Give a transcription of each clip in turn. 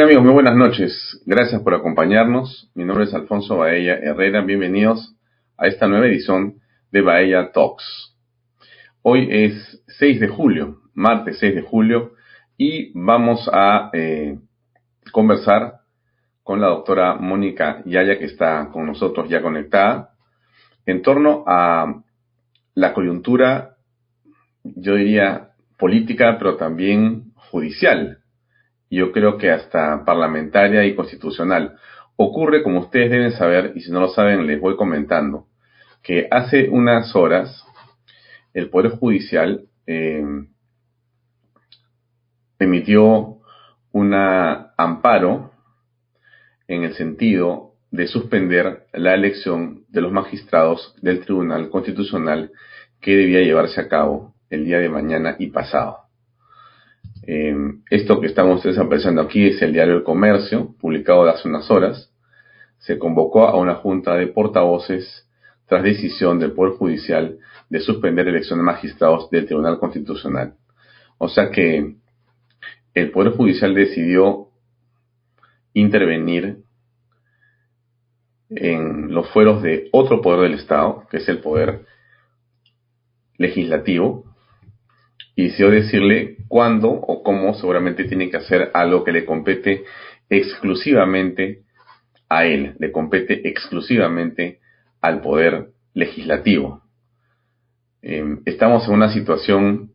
Amigos, muy buenas noches. Gracias por acompañarnos. Mi nombre es Alfonso Baella Herrera. Bienvenidos a esta nueva edición de Baella Talks. Hoy es 6 de julio, martes 6 de julio, y vamos a eh, conversar con la doctora Mónica Yaya, que está con nosotros ya conectada, en torno a la coyuntura, yo diría, política, pero también judicial yo creo que hasta parlamentaria y constitucional. Ocurre, como ustedes deben saber, y si no lo saben les voy comentando, que hace unas horas el Poder Judicial eh, emitió un amparo en el sentido de suspender la elección de los magistrados del Tribunal Constitucional que debía llevarse a cabo el día de mañana y pasado. Eh, esto que estamos empezando aquí es el diario El Comercio, publicado hace unas horas. Se convocó a una junta de portavoces tras decisión del Poder Judicial de suspender elecciones de magistrados del Tribunal Constitucional. O sea que el Poder Judicial decidió intervenir en los fueros de otro poder del Estado, que es el poder legislativo, y decidió decirle cuándo o cómo seguramente tiene que hacer algo que le compete exclusivamente a él, le compete exclusivamente al poder legislativo. Em, estamos en una situación,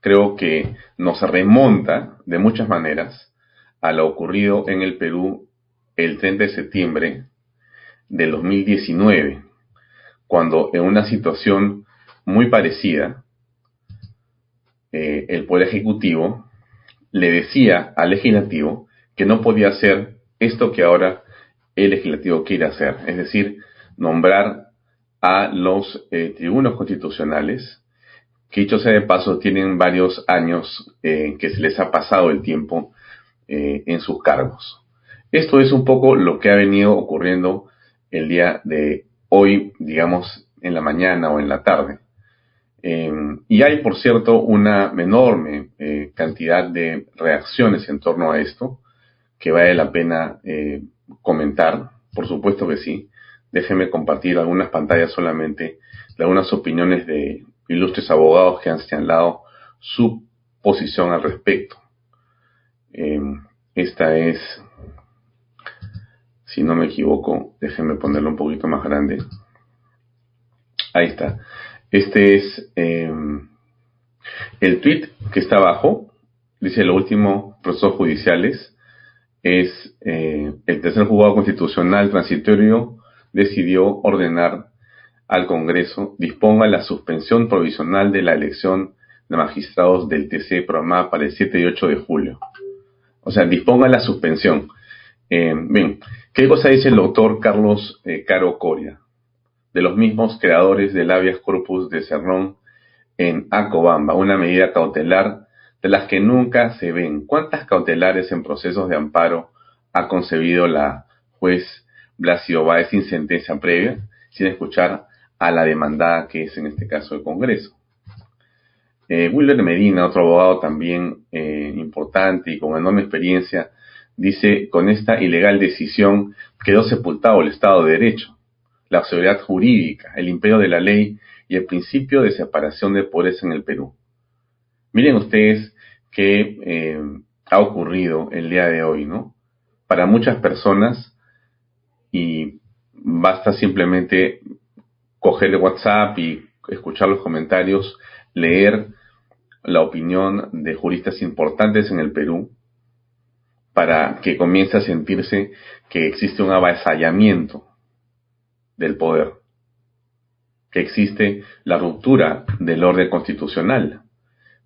creo que nos remonta de muchas maneras a lo ocurrido en el Perú el 30 de septiembre del 2019, cuando en una situación muy parecida, eh, el Poder Ejecutivo le decía al Legislativo que no podía hacer esto que ahora el Legislativo quiere hacer, es decir, nombrar a los eh, tribunos constitucionales, que dicho sea de paso tienen varios años eh, que se les ha pasado el tiempo en sus cargos. Esto es un poco lo que ha venido ocurriendo el día de hoy, digamos, en la mañana o en la tarde. Em, y hay, por cierto, una enorme eh, cantidad de reacciones en torno a esto que vale la pena eh, comentar. Por supuesto que sí. Déjenme compartir algunas pantallas solamente de algunas opiniones de ilustres abogados que han señalado su posición al respecto. Em, esta es, si no me equivoco, déjenme ponerlo un poquito más grande. Ahí está. Este es em, el tweet que está abajo. Dice lo último procesos judiciales. Es eh, el tercer juzgado constitucional transitorio decidió ordenar al Congreso disponga la suspensión provisional de la elección de magistrados del TC programada para el 7 y 8 de julio. O sea, disponga la suspensión. Em, bien, ¿qué cosa dice el doctor Carlos eh, Caro Coria? De los mismos creadores del habeas corpus de Cerrón en Acobamba, una medida cautelar de las que nunca se ven. ¿Cuántas cautelares en procesos de amparo ha concebido la juez Blasio Báez sin sentencia previa, sin escuchar a la demandada que es en este caso el Congreso? Eh, Wilber Medina, otro abogado también eh, importante y con enorme experiencia, dice, con esta ilegal decisión quedó sepultado el Estado de Derecho la seguridad jurídica, el imperio de la ley y el principio de separación de poderes en el Perú. Miren ustedes qué eh, ha ocurrido el día de hoy, ¿no? Para muchas personas, y basta simplemente coger el WhatsApp y escuchar los comentarios, leer la opinión de juristas importantes en el Perú, para que comience a sentirse que existe un avasallamiento del poder, que existe la ruptura del orden constitucional,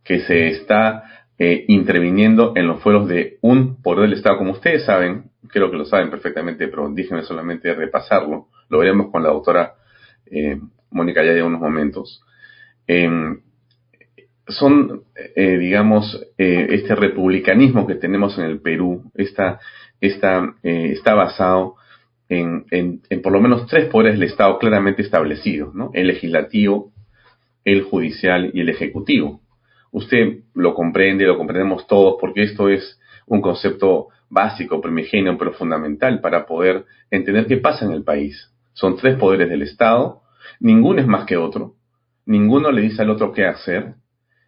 que se está eh, interviniendo en los fueros de un poder del Estado. Como ustedes saben, creo que lo saben perfectamente, pero déjenme solamente repasarlo, lo veremos con la doctora eh, Mónica ya en unos momentos. Em, son, eh, digamos, este republicanismo que tenemos en el Perú, está, está, está basado en, en, por lo menos tres poderes del Estado claramente establecidos, ¿no? El legislativo, el judicial y el ejecutivo. Usted lo comprende, lo comprendemos todos, porque esto es un concepto básico, primigenio, pero fundamental para poder entender qué pasa en el país. Son tres poderes del Estado, ninguno es más que otro, ninguno le dice al otro qué hacer,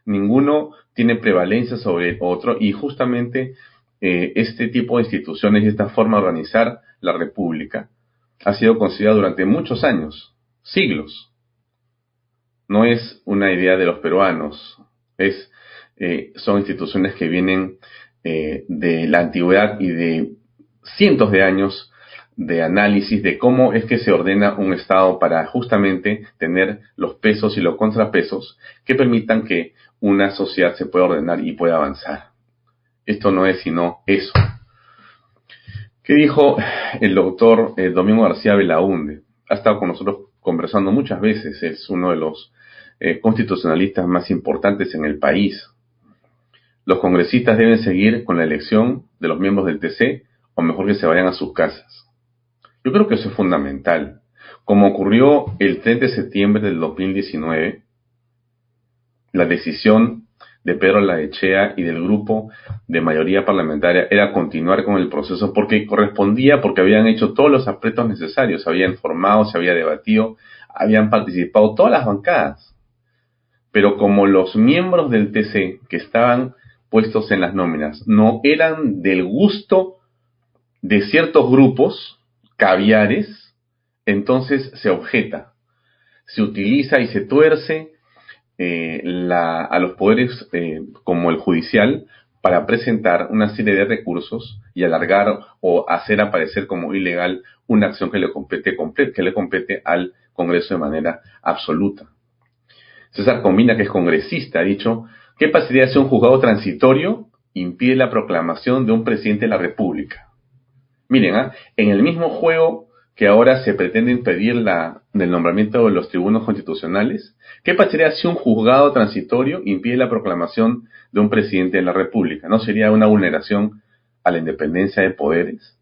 ninguno tiene prevalencia sobre el otro y justamente eh, este tipo de instituciones y esta forma de organizar la República ha sido considerada durante muchos años, siglos. No es una idea de los peruanos, es, eh, son instituciones que vienen eh, de la antigüedad y de cientos de años de análisis de cómo es que se ordena un Estado para justamente tener los pesos y los contrapesos que permitan que una sociedad se pueda ordenar y pueda avanzar. Esto no es sino eso. ¿Qué dijo el doctor eh, Domingo García Belaunde? Ha estado con nosotros conversando muchas veces, es uno de los eh, constitucionalistas más importantes en el país. Los congresistas deben seguir con la elección de los miembros del TC o mejor que se vayan a sus casas. Yo creo que eso es fundamental. Como ocurrió el 3 de septiembre del 2019, la decisión de Pedro Laechea y del grupo de mayoría parlamentaria era continuar con el proceso porque correspondía, porque habían hecho todos los apretos necesarios, se habían informado, se había debatido, habían participado todas las bancadas. Pero como los miembros del TC que estaban puestos en las nóminas no eran del gusto de ciertos grupos caviares, entonces se objeta, se utiliza y se tuerce eh, a los poderes eh, como el judicial para presentar una serie de recursos y alargar o hacer aparecer como ilegal una acción que le compete, que le compete al Congreso de manera absoluta. César Combina, que es congresista, ha dicho, ¿qué pasaría si un juzgado transitorio impide la proclamación de un presidente de la República? Miren, ¿ah? en el mismo juego que ahora se pretende impedir la, el nombramiento de los tribunos constitucionales? ¿Qué pasaría si un juzgado transitorio impide la proclamación de un presidente de la República? ¿No sería una vulneración a la independencia de poderes?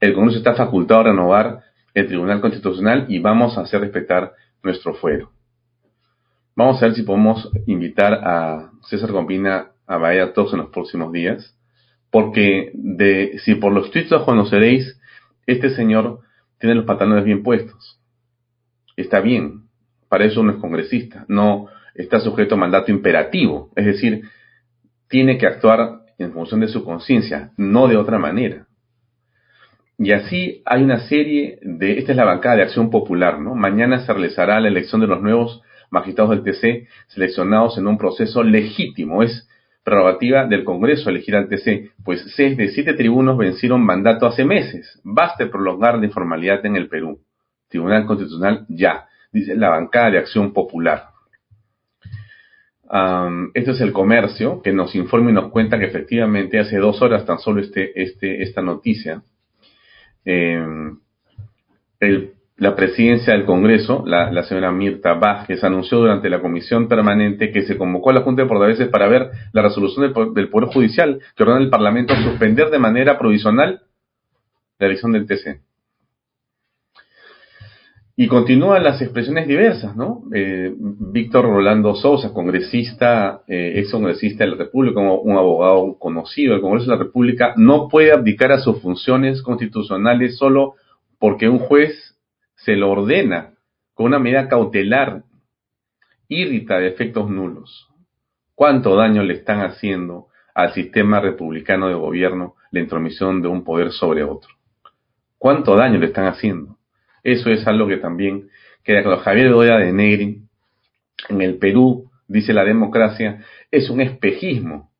El Congreso está facultado a renovar el Tribunal Constitucional y vamos a hacer respetar nuestro fuero. Vamos a ver si podemos invitar a César Combina a Bahía Talks en los próximos días, porque si por los tweets os conoceréis este señor tiene los pantalones bien puestos. Está bien, para eso no es congresista, no está sujeto a mandato imperativo, es decir, tiene que actuar en función de su conciencia, no de otra manera. Y así hay una serie de, esta es la bancada de acción popular, ¿no? Mañana se realizará la elección de los nuevos magistrados del TC seleccionados en un proceso legítimo, es prerrogativa del Congreso elegir al TC, pues seis de siete tribunos vencieron mandato hace meses. Basta prolongar la informalidad en el Perú. Tribunal Constitucional ya, dice la bancada de Acción Popular. esto es el comercio que nos informa y nos cuenta que efectivamente hace dos horas tan solo este, este, esta noticia. Em, el la presidencia del Congreso, la, señora Mirta Vázquez, anunció durante la comisión permanente que se convocó a la Junta de Portavoces para ver la resolución del, Poder Judicial que ordena al Parlamento suspender de manera provisional la elección del TC. Y continúan las expresiones diversas, ¿no? Eh, Víctor Rolando Sosa, congresista, eh, ex congresista de la República, un abogado conocido del Congreso de la República, no puede abdicar a sus funciones constitucionales solo porque un juez se lo ordena con una medida cautelar, irrita de efectos nulos. ¿Cuánto daño le están haciendo al sistema republicano de gobierno la intromisión de un poder sobre otro? ¿Cuánto daño le están haciendo? Eso es algo que también claro. Javier Doya de Negri, en el Perú, dice la democracia, es un espejismo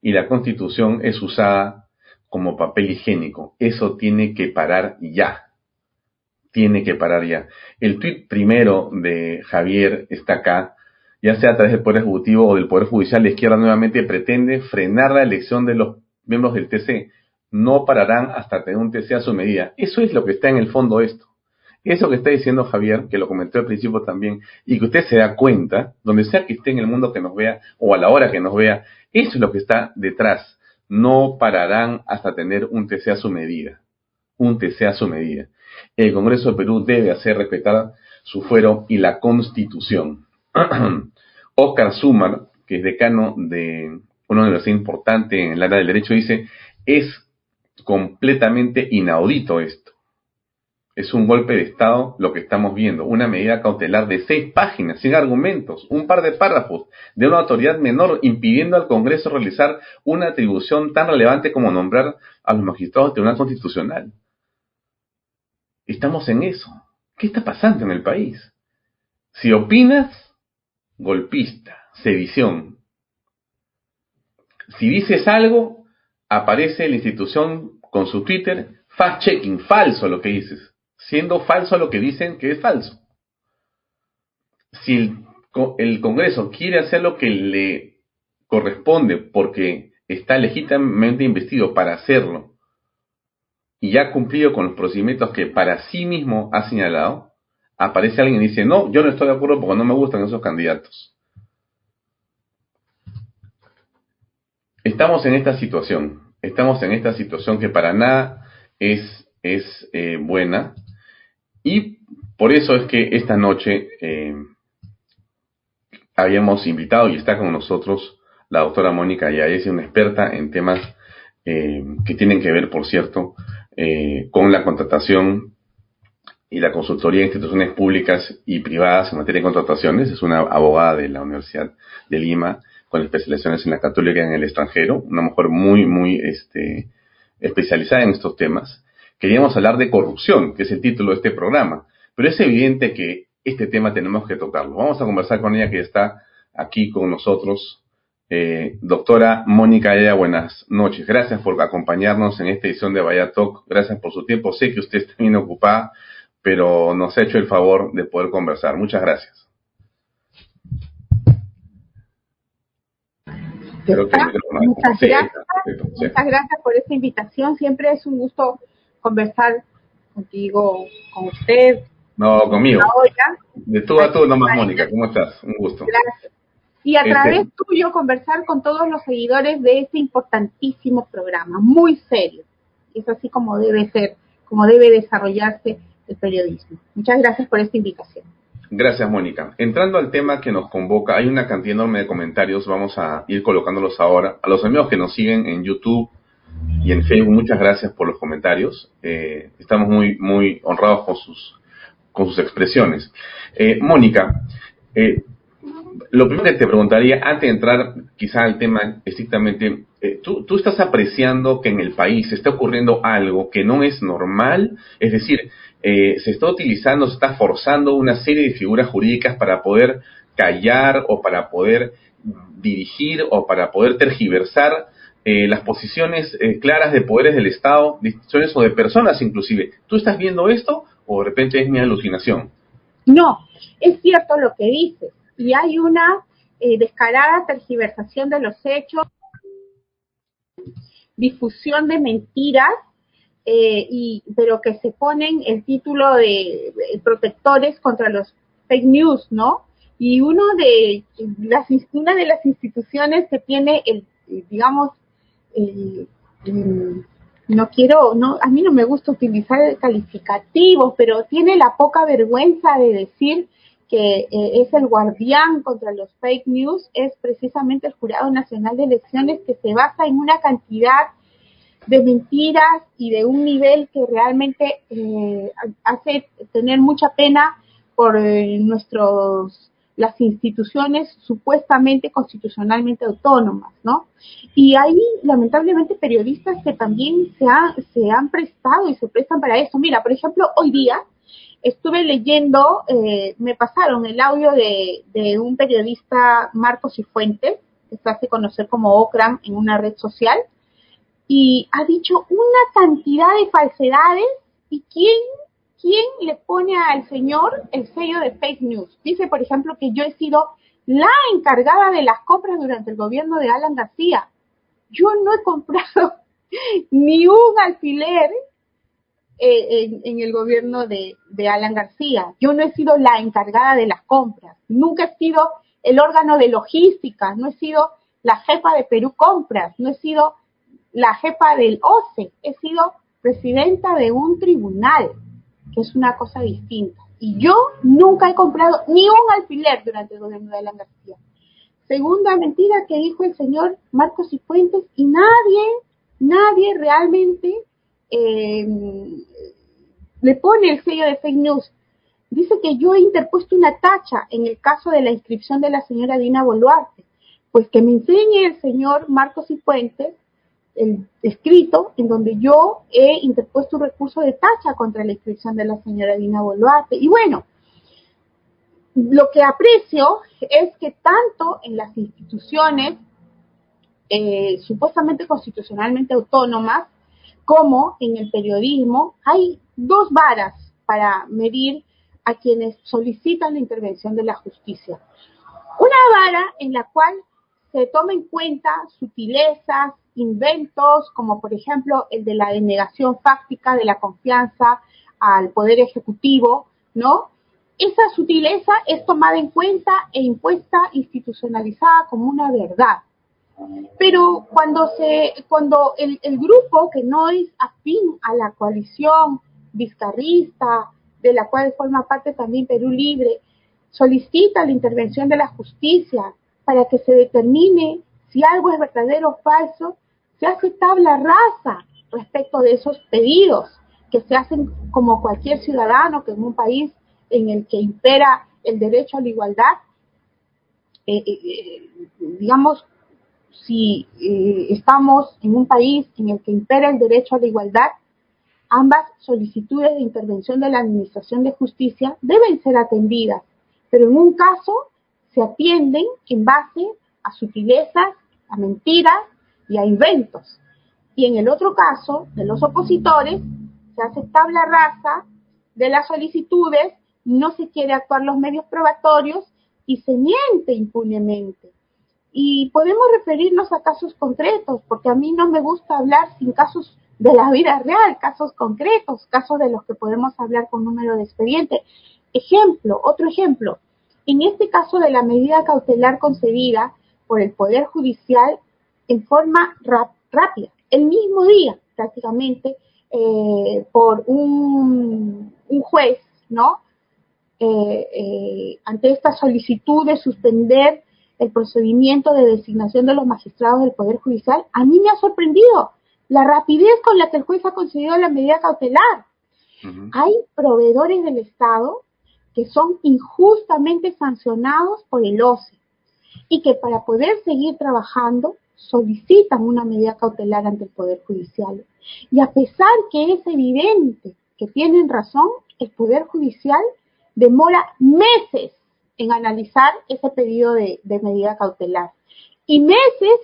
y la constitución es usada como papel higiénico. Eso tiene que parar ya tiene que parar ya. El tuit primero de Javier está acá, ya sea a través del Poder Ejecutivo o del Poder Judicial, la izquierda nuevamente pretende frenar la elección de los miembros del TC. No pararán hasta tener un TC a su medida. Eso es lo que está en el fondo esto. Eso que está diciendo Javier, que lo comentó al principio también, y que usted se da cuenta, donde sea que esté en el mundo que nos vea, o a la hora que nos vea, eso es lo que está detrás. No pararán hasta tener un TC a su medida. Un TC a su medida el Congreso de Perú debe hacer respetar su fuero y la Constitución. Oscar Sumar, que es decano de una universidad importante en el área del derecho, dice, es completamente inaudito esto. Es un golpe de Estado lo que estamos viendo, una medida cautelar de seis páginas, sin argumentos, un par de párrafos de una autoridad menor impidiendo al Congreso realizar una atribución tan relevante como nombrar a los magistrados del Tribunal Constitucional. Estamos en eso. ¿Qué está pasando en el país? Si opinas, golpista, sedición. Si dices algo, aparece la institución con su Twitter, fact-checking, falso lo que dices siendo falso lo que dicen que es falso. Si el, Congreso quiere hacer lo que le corresponde porque está legítimamente investido para hacerlo y ya ha cumplido con los procedimientos que para sí mismo ha señalado, aparece alguien y dice, no, yo no estoy de acuerdo porque no me gustan esos candidatos. Estamos en esta situación, estamos en esta situación que para nada es, es eh, buena y por eso es que esta noche eh, habíamos invitado y está con nosotros la doctora Mónica es una experta en temas eh, que tienen que ver, por cierto, eh, con la contratación y la consultoría de instituciones públicas y privadas en materia de contrataciones. Es una abogada de la Universidad de Lima con especializaciones en la católica y en el extranjero, una mujer muy, muy este, especializada en estos temas queríamos hablar de corrupción, que es el título de este programa, pero es evidente que este tema tenemos que tocarlo. Vamos a conversar con ella que está aquí con nosotros. Eh, doctora Mónica Ella, buenas noches. Gracias por acompañarnos en esta edición de Vaya Talk. Gracias por su tiempo. Sé que usted está bien ocupada, pero nos ha hecho el favor de poder conversar. Muchas gracias. Muchas gracias. Muchas gracias por esta invitación. Siempre es un gusto conversar contigo, con usted. No, conmigo. De tú a tú nomás, Mónica. ¿Cómo estás? Un gusto. Gracias. Y a este través tuyo conversar con todos los seguidores de este importantísimo programa, muy serio. Es así como debe ser, como debe desarrollarse el periodismo. Muchas gracias por esta invitación. Gracias, Mónica. Entrando al tema que nos convoca, hay una cantidad enorme de comentarios, vamos a ir colocándolos ahora. A los amigos que nos siguen en YouTube, y en Facebook. Muchas gracias por los comentarios. Eh, estamos muy, muy honrados con sus, con sus expresiones. Eh, Mónica, eh, lo primero que te preguntaría, antes de entrar quizá al tema estrictamente, ¿tú, ¿tú, estás apreciando que en el país se está ocurriendo algo que no es normal? Es decir, se está utilizando, se está forzando una serie de figuras jurídicas para poder callar o para poder dirigir o para poder tergiversar eh, las posiciones eh, claras de poderes del Estado, decisiones o de personas inclusive. ¿Tú estás viendo esto o de repente es mi alucinación? No, es cierto lo que dices. Y hay una eh, descarada tergiversación de los hechos, difusión de mentiras, y, pero que se ponen el título de, protectores contra los fake news, ¿no? Y uno de las, una de las instituciones que tiene el, digamos, eh, no quiero, no, a mí no me gusta utilizar el calificativo, pero tiene la poca vergüenza de decir que eh, es el guardián contra los fake news, es precisamente el Jurado Nacional de Elecciones que se basa en una cantidad de mentiras y de un nivel que realmente eh, hace tener mucha pena por nuestros las instituciones supuestamente constitucionalmente autónomas, ¿no? Y hay lamentablemente periodistas que también se, se han prestado y se prestan para eso. Mira, por ejemplo, hoy día estuve leyendo, eh, me pasaron el audio de, de un periodista, Marcos Cifuentes, que se hace conocer como Ocram en una red social, y ha dicho una cantidad de falsedades y quién ¿quién le pone al señor el sello de fake news? Dice, por ejemplo, que yo he sido la encargada de las compras durante el gobierno de Alan García. Yo no he comprado ni un alfiler eh, en, el gobierno de, de Alan García. Yo no he sido la encargada de las compras. Nunca he sido el órgano de logística. No he sido la jefa de Perú Compras. No he sido la jefa del OCE. He sido presidenta de un tribunal que es una cosa distinta. Y yo nunca he comprado ni un alfiler durante el gobierno de Alan García. Segunda mentira que dijo el señor Marcos y Fuentes, y nadie nadie realmente eh, le pone el sello de fake news. Dice que yo he interpuesto una tacha en el caso de la inscripción de la señora Dina Boluarte. Pues que me enseñe el señor Marcos y Puentes el escrito en donde yo he interpuesto un recurso de tacha contra la inscripción de la señora Dina Boluarte. Y bueno, lo que aprecio es que tanto en las instituciones eh, supuestamente constitucionalmente autónomas como en el periodismo hay dos varas para medir a quienes solicitan la intervención de la justicia. Una vara en la cual se toma en cuenta sutilezas, inventos, como por ejemplo el de la denegación fáctica de la confianza al Poder Ejecutivo, ¿no? Esa sutileza es tomada en cuenta e impuesta institucionalizada como una verdad. Pero cuando se, cuando el, el grupo que no es afín a la coalición vizcarrista, de la cual forma parte también Perú Libre, solicita la intervención de la justicia para que se determine si algo es verdadero o falso, se hace tabla rasa respecto de esos pedidos que se hacen como cualquier ciudadano que en un país en el que impera el derecho a la igualdad, eh, eh, eh, digamos, si estamos en un país en el que impera el derecho a la igualdad, ambas solicitudes de intervención de la Administración de Justicia deben ser atendidas, pero en un caso se atienden en base a sutilezas, a mentiras y a inventos. Y en el otro caso, de los opositores, se hace tabla rasa de las solicitudes, no se quiere actuar los medios probatorios y se miente impunemente. Y podemos referirnos a casos concretos, porque a mí no me gusta hablar sin casos de la vida real, casos concretos, casos de los que podemos hablar con número de expediente. Ejemplo, otro ejemplo, en este caso de la medida cautelar concedida por el Poder Judicial en forma rápida, el mismo día prácticamente, eh, por un, juez, ¿no? Eh, eh, ante esta solicitud de suspender el procedimiento de designación de los magistrados del Poder Judicial, a mí me ha sorprendido la rapidez con la que el juez ha concedido la medida cautelar. Hay proveedores del Estado que son injustamente sancionados por el OCE y que para poder seguir trabajando solicitan una medida cautelar ante el Poder Judicial. Y a pesar que es evidente que tienen razón, el Poder Judicial demora meses en analizar ese pedido de, medida cautelar y meses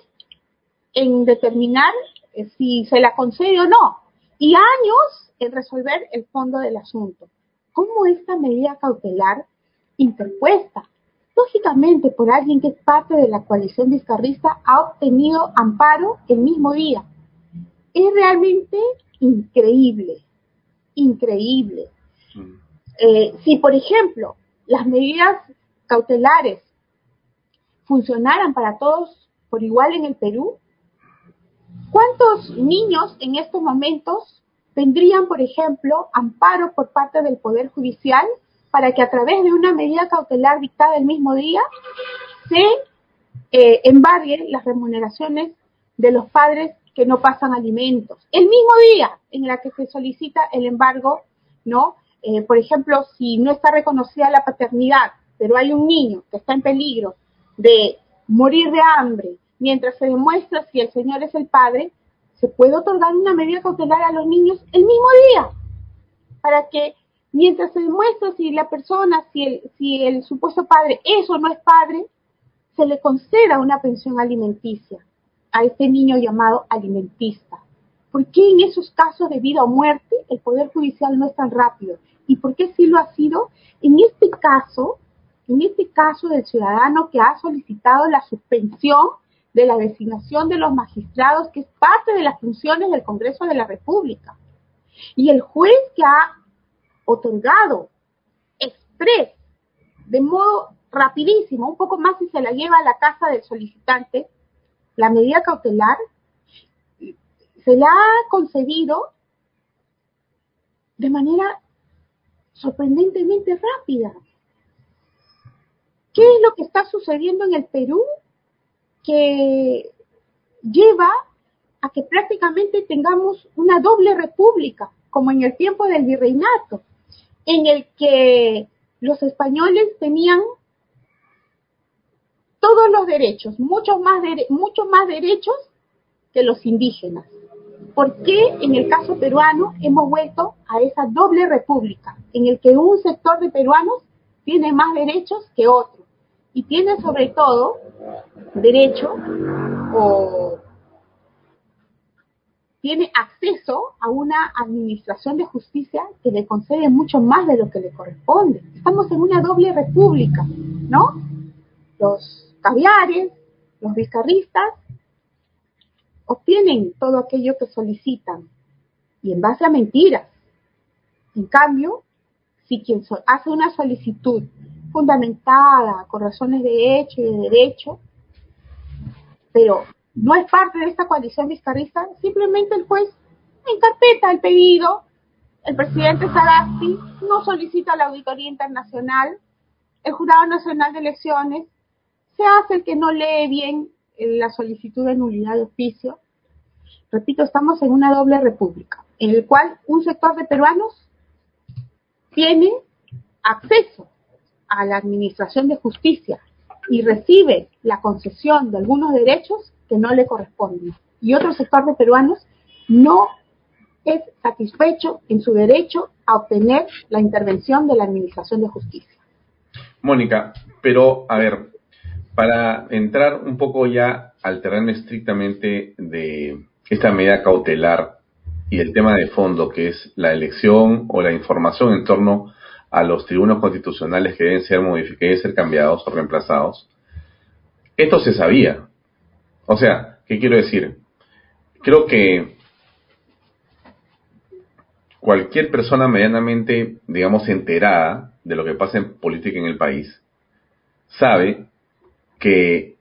en determinar eh, si se la concede o no y años en resolver el fondo del asunto cómo esta medida cautelar interpuesta, lógicamente por alguien que es parte de la coalición vizcarrista, ha obtenido amparo el mismo día. Es realmente increíble, increíble. Mm. Eh, si, por ejemplo, las medidas cautelares funcionaran para todos por igual en el Perú, ¿cuántos niños en estos momentos tendrían, por ejemplo, amparo por parte del Poder Judicial para que a través de una medida cautelar dictada el mismo día se eh, embarguen las remuneraciones de los padres que no pasan alimentos. El mismo día en la que se solicita el embargo, ¿no? Eh, por ejemplo, si no está reconocida la paternidad, pero hay un niño que está en peligro de morir de hambre mientras se demuestra si el señor es el padre, se puede otorgar una medida cautelar a los niños el mismo día, para que mientras se demuestra si la persona, si el, supuesto padre es o no es padre, se le conceda una pensión alimenticia a este niño llamado alimentista. ¿Por qué en esos casos de vida o muerte el Poder Judicial no es tan rápido? ¿Y por qué sí lo ha sido? En este caso, en este caso del ciudadano que ha solicitado la suspensión de la designación de los magistrados, que es parte de las funciones del Congreso de la República. Y el juez que ha otorgado express, de modo rapidísimo, un poco más si se la lleva a la casa del solicitante, la medida cautelar, se la ha concebido de manera sorprendentemente rápida. ¿Qué es lo que está sucediendo en el Perú? que lleva a que prácticamente tengamos una doble república, como en el tiempo del virreinato, en el que los españoles tenían todos los derechos, muchos más, derechos que los indígenas. ¿Por qué en el caso peruano hemos vuelto a esa doble república, en el que un sector de peruanos tiene más derechos que otro? Y tiene sobre todo derecho o tiene acceso a una administración de justicia que le concede mucho más de lo que le corresponde. Estamos en una doble república, ¿no? Los caviares, los vizcarristas, obtienen todo aquello que solicitan y en base a mentiras. En cambio, si quien hace una solicitud fundamentada con razones de hecho y de derecho, pero no es parte de esta coalición vizcarrista, simplemente el juez encarpeta el pedido, el presidente Sagasti no solicita la auditoría internacional, el Jurado Nacional de Elecciones se hace el que no lee bien la solicitud de nulidad de oficio. Repito, estamos en una doble república, en el cual un sector de peruanos tiene acceso a la administración de justicia y recibe la concesión de algunos derechos que no le corresponden. Y otro sector de peruanos no es satisfecho en su derecho a obtener la intervención de la Administración de Justicia. Mónica, pero a ver, para entrar un poco ya al terreno estrictamente de esta medida cautelar y el tema de fondo, que es la elección o la información en torno a los tribunos constitucionales que deben ser modificados, ser cambiados o reemplazados, esto se sabía. O sea, ¿qué quiero decir? Creo que cualquier persona medianamente, digamos, enterada de lo que pasa en política en el país, sabe que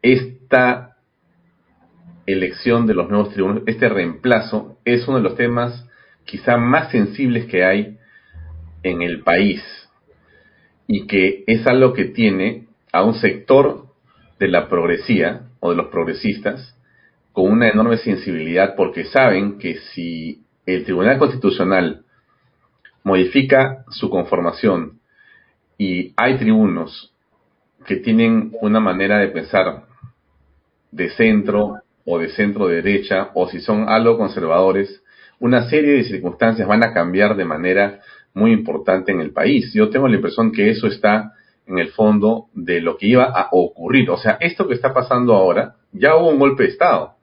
esta elección de los nuevos tribunos, este reemplazo, es uno de los temas quizá más sensibles que hay en el país y que es algo que tiene a un sector de la progresía o de los progresistas con una enorme sensibilidad porque saben que si el Tribunal Constitucional modifica su conformación y hay tribunos que tienen una manera de pensar de centro o de centro derecha, o si son algo conservadores, una serie de circunstancias van a cambiar de manera muy importante en el país. Yo tengo la impresión que eso está en el fondo de lo que iba a ocurrir. O sea, esto que está pasando ahora, ya hubo un golpe de Estado.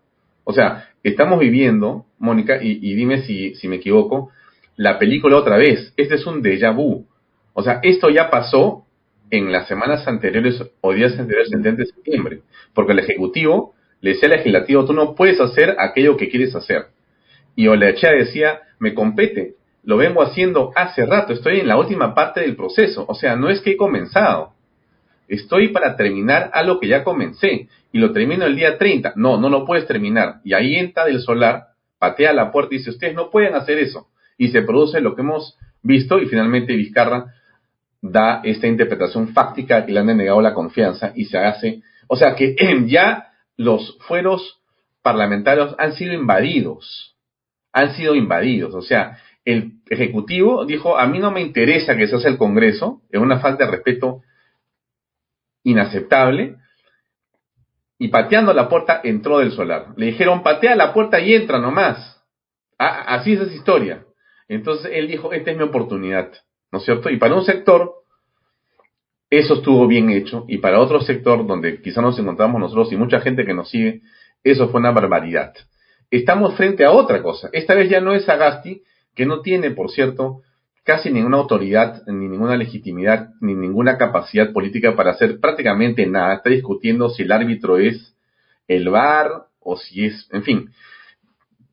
O sea, estamos viviendo, Mónica, y, dime si, si me equivoco, la película otra vez. Este es un déjà vu. O sea, esto ya pasó en las semanas anteriores o días anteriores del 30 de septiembre, porque el Ejecutivo le decía al Legislativo, tú no puedes hacer aquello que quieres hacer. Y Olechea decía, me compete, lo vengo haciendo hace rato, estoy en la última parte del proceso, o sea, no es que he comenzado, estoy para terminar algo que ya comencé y lo termino el día 30, no, no lo puedes terminar. Y ahí entra del solar, patea la puerta y dice, ustedes no pueden hacer eso. Y se produce lo que hemos visto y finalmente Vizcarra da esta interpretación fáctica que le han denegado la confianza y se hace, o sea que ya los fueros parlamentarios han sido invadidos, han sido invadidos, o sea, el Ejecutivo dijo, a mí no me interesa que se haga el Congreso, es una falta de respeto inaceptable, y pateando la puerta entró del solar. Le dijeron, patea la puerta y entra nomás. así es esa historia. Entonces él dijo, esta es mi oportunidad. ¿no es cierto? Y para un sector, eso estuvo bien hecho, y para otro sector, donde quizá nos encontramos nosotros y mucha gente que nos sigue, eso fue una barbaridad. Estamos frente a otra cosa. Esta vez ya no es Agasti, que no tiene, por cierto, casi ninguna autoridad, ni ninguna legitimidad, ni ninguna capacidad política para hacer prácticamente nada. Está discutiendo si el árbitro es el VAR o si es, en fin.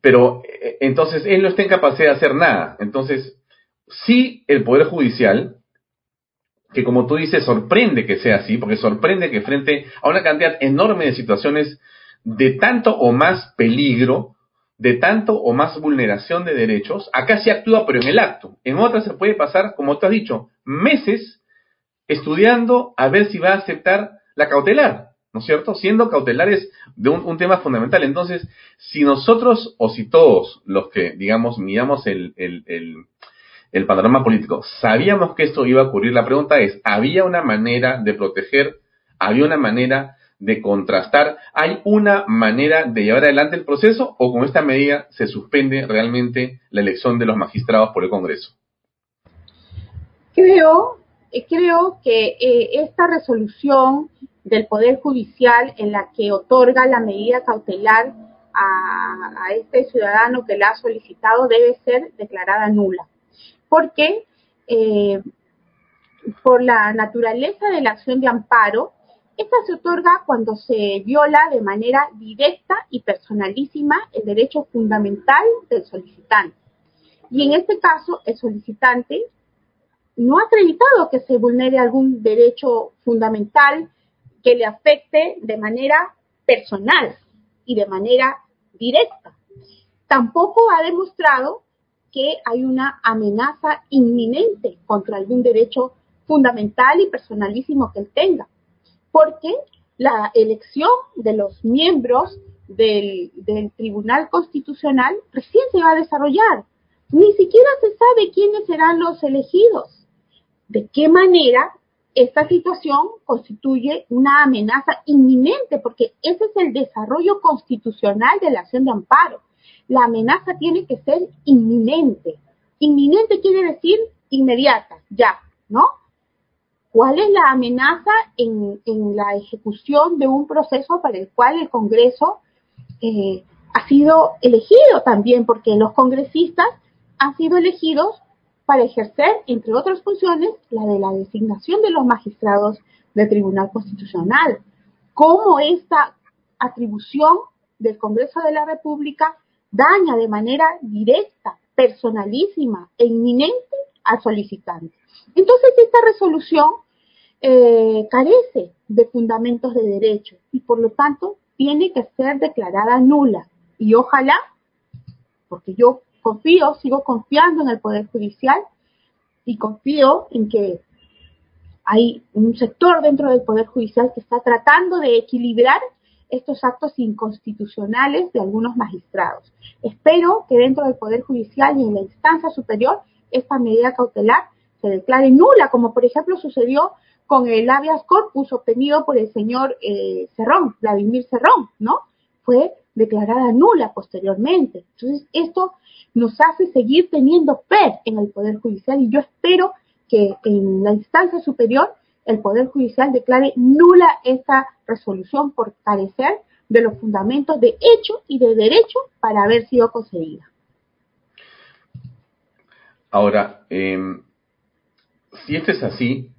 Pero eh, entonces él no está en capacidad de hacer nada. Entonces, sí el Poder Judicial, que como tú dices, sorprende que sea así, porque sorprende que frente a una cantidad enorme de situaciones de tanto o más peligro, de tanto o más vulneración de derechos, acá se actúa pero en el acto. En otras se puede pasar, como tú has dicho, meses estudiando a ver si va a aceptar la cautelar, ¿no es cierto? Siendo cautelares de un, tema fundamental. Entonces, si nosotros o si todos los que, digamos, miramos el, el, el, panorama político, sabíamos que esto iba a ocurrir, la pregunta es, ¿había una manera de proteger? ¿Había una manera de contrastar? ¿Hay una manera de llevar adelante el proceso o con esta medida se suspende realmente la elección de los magistrados por el Congreso? Creo, eh, creo que eh, esta resolución del Poder Judicial en la que otorga la medida cautelar a, este ciudadano que la ha solicitado debe ser declarada nula. Porque eh, por la naturaleza de la acción de amparo, esta se otorga cuando se viola de manera directa y personalísima el derecho fundamental del solicitante. Y en este caso, el solicitante no ha acreditado que se vulnere algún derecho fundamental que le afecte de manera personal y de manera directa. Tampoco ha demostrado que hay una amenaza inminente contra algún derecho fundamental y personalísimo que él tenga porque la elección de los miembros del, Tribunal Constitucional recién se va a desarrollar. Ni siquiera se sabe quiénes serán los elegidos. ¿De qué manera esta situación constituye una amenaza inminente? Porque ese es el desarrollo constitucional de la acción de amparo. La amenaza tiene que ser inminente. Inminente quiere decir inmediata, ya, ¿no? ¿Cuál es la amenaza en, la ejecución de un proceso para el cual el Congreso eh, ha sido elegido también? Porque los congresistas han sido elegidos para ejercer, entre otras funciones, la de la designación de los magistrados del Tribunal Constitucional. ¿Cómo esta atribución del Congreso de la República daña de manera directa, personalísima e inminente al solicitante? Entonces, esta resolución eh, carece de fundamentos de derecho y por lo tanto tiene que ser declarada nula. Y ojalá, porque yo confío, sigo confiando en el Poder Judicial y confío en que hay un sector dentro del Poder Judicial que está tratando de equilibrar estos actos inconstitucionales de algunos magistrados. Espero que dentro del Poder Judicial y en la instancia superior esta medida cautelar se declare nula, como por ejemplo sucedió con el habeas corpus obtenido por el señor eh, Cerrón, Vladimir Cerrón, ¿no? Fue declarada nula posteriormente. Entonces, esto nos hace seguir teniendo fe en el Poder Judicial y yo espero que en la instancia superior el Poder Judicial declare nula esta resolución por carecer de los fundamentos de hecho y de derecho para haber sido concedida. Ahora, em, si esto es así,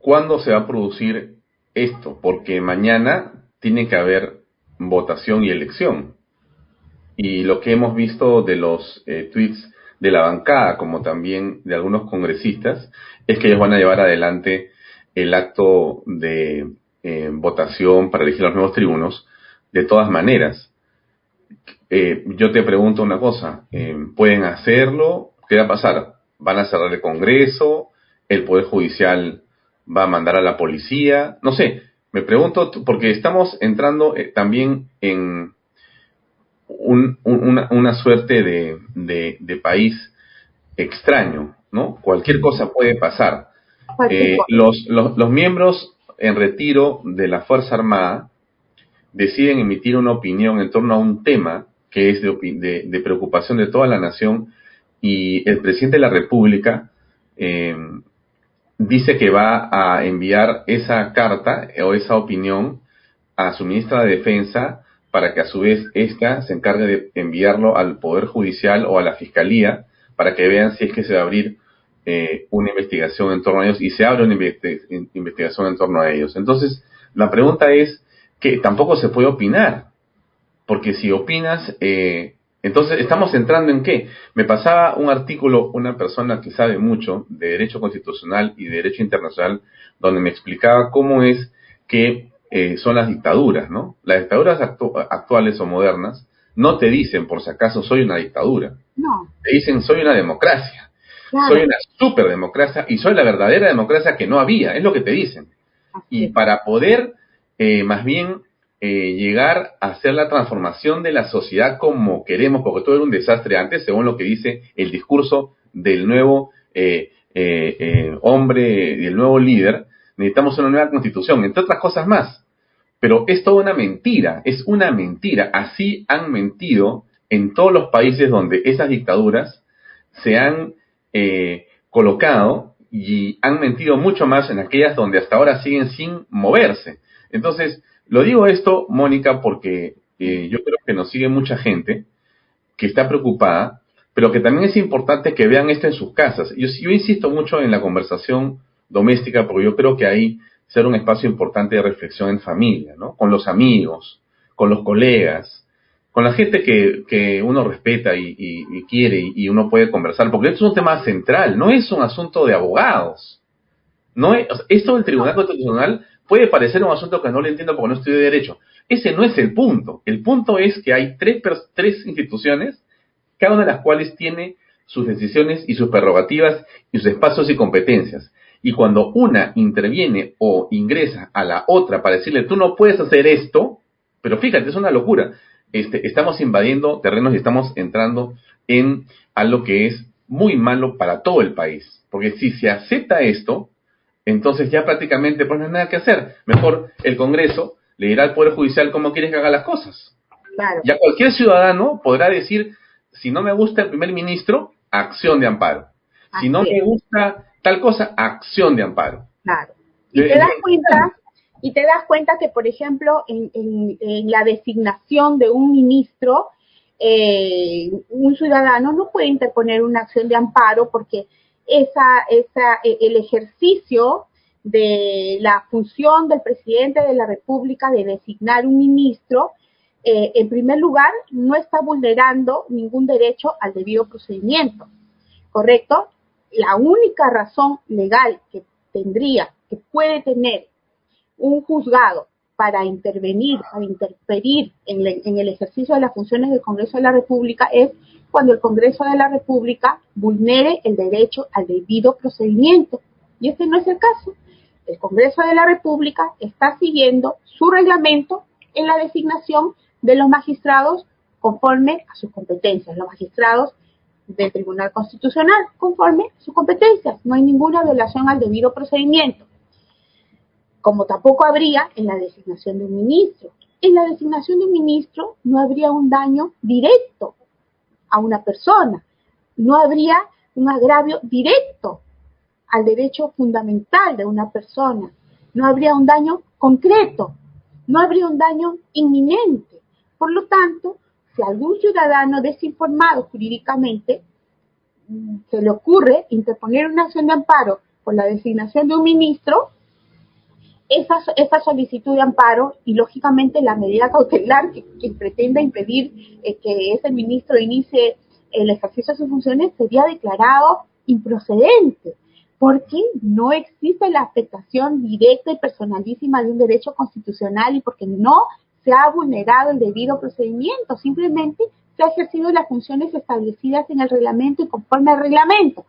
¿Cuándo se va a producir esto? Porque mañana tiene que haber votación y elección. Y lo que hemos visto de los eh, tweets de la bancada, como también de algunos congresistas, es que ellos van a llevar adelante el acto de eh, votación para elegir los nuevos tribunos de todas maneras. Eh, yo te pregunto una cosa, ¿pueden hacerlo? ¿Qué va a pasar? ¿Van a cerrar el Congreso? ¿El Poder Judicial va a mandar a la policía, no sé, me pregunto, porque estamos entrando eh, también en una, suerte de, país extraño, ¿no? Cualquier cosa puede pasar. Eh, los, los, miembros en retiro de la Fuerza Armada deciden emitir una opinión en torno a un tema que es de, de preocupación de toda la nación y el presidente de la República eh, dice que va a enviar esa carta o esa opinión a su ministra de Defensa para que a su vez ésta se encargue de enviarlo al Poder Judicial o a la Fiscalía para que vean si es que se va a abrir eh, una investigación en torno a ellos y se abre una investigación en torno a ellos. Entonces, la pregunta es que tampoco se puede opinar, porque si opinas, eh, entonces, ¿estamos entrando en qué? Me pasaba un artículo, una persona que sabe mucho de derecho constitucional y de derecho internacional, donde me explicaba cómo es que eh, son las dictaduras, ¿no? Las dictaduras actuales o modernas no te dicen, por si acaso, soy una dictadura. No. Te dicen, soy una democracia. Soy una superdemocracia y soy la verdadera democracia que no había. Es lo que te dicen. Y para poder, eh, más bien, eh, llegar a hacer la transformación de la sociedad como queremos, porque todo era un desastre antes, según lo que dice el discurso del nuevo eh, hombre, del nuevo líder, necesitamos una nueva constitución, entre otras cosas más. Pero es toda una mentira, es una mentira. Así han mentido en todos los países donde esas dictaduras se han eh, colocado y han mentido mucho más en aquellas donde hasta ahora siguen sin moverse. Entonces, lo digo esto, Mónica, porque eh, yo creo que nos sigue mucha gente que está preocupada, pero que también es importante que vean esto en sus casas. Yo, yo insisto mucho en la conversación doméstica porque yo creo que ahí será un espacio importante de reflexión en familia, ¿no? Con los amigos, con los colegas, con la gente que, que uno respeta y, quiere y, uno puede conversar, porque esto es un tema central, no es un asunto de abogados. No esto del Tribunal Constitucional puede parecer un asunto que no le entiendo porque no estudio derecho. Ese no es el punto. El punto es que hay tres, tres instituciones, cada una de las cuales tiene sus decisiones y sus prerrogativas y sus espacios y competencias. Y cuando una interviene o ingresa a la otra para decirle, tú no puedes hacer esto, pero fíjate, es una locura. Este, estamos invadiendo terrenos y estamos entrando en algo que es muy malo para todo el país. Porque si se acepta esto, entonces ya prácticamente pues no hay nada que hacer. Mejor el Congreso le dirá al Poder Judicial cómo quiere que haga las cosas. Claro. Ya cualquier ciudadano podrá decir, si no me gusta el primer ministro, acción de amparo. Si no me gusta tal cosa, acción de amparo. Claro. Y te das cuenta y te das cuenta que, por ejemplo, en, la designación de un ministro, eh, un ciudadano no puede interponer una acción de amparo porque esa, esa, e, el ejercicio de la función del presidente de la República de designar un ministro, eh, en primer lugar, no está vulnerando ningún derecho al debido procedimiento, ¿correcto? La única razón legal que tendría, que puede tener un juzgado para intervenir, para interferir en, el ejercicio de las funciones del Congreso de la República es cuando el Congreso de la República vulnere el derecho al debido procedimiento. Y este no es el caso. El Congreso de la República está siguiendo su reglamento en la designación de los magistrados conforme a sus competencias, los magistrados del Tribunal Constitucional conforme a sus competencias. No hay ninguna violación al debido procedimiento como tampoco habría en la designación de un ministro. En la designación de un ministro no habría un daño directo a una persona, no habría un agravio directo al derecho fundamental de una persona, no habría un daño concreto, no habría un daño inminente. Por lo tanto, si algún ciudadano desinformado jurídicamente mm, se le ocurre interponer una acción de amparo por la designación de un ministro, esa, solicitud de amparo y lógicamente la medida cautelar que, pretenda impedir eh, que ese ministro inicie el ejercicio de sus funciones sería declarado improcedente porque no existe la afectación directa y personalísima de un derecho constitucional y porque no se ha vulnerado el debido procedimiento, simplemente se ha ejercido las funciones establecidas en el reglamento y conforme al reglamento.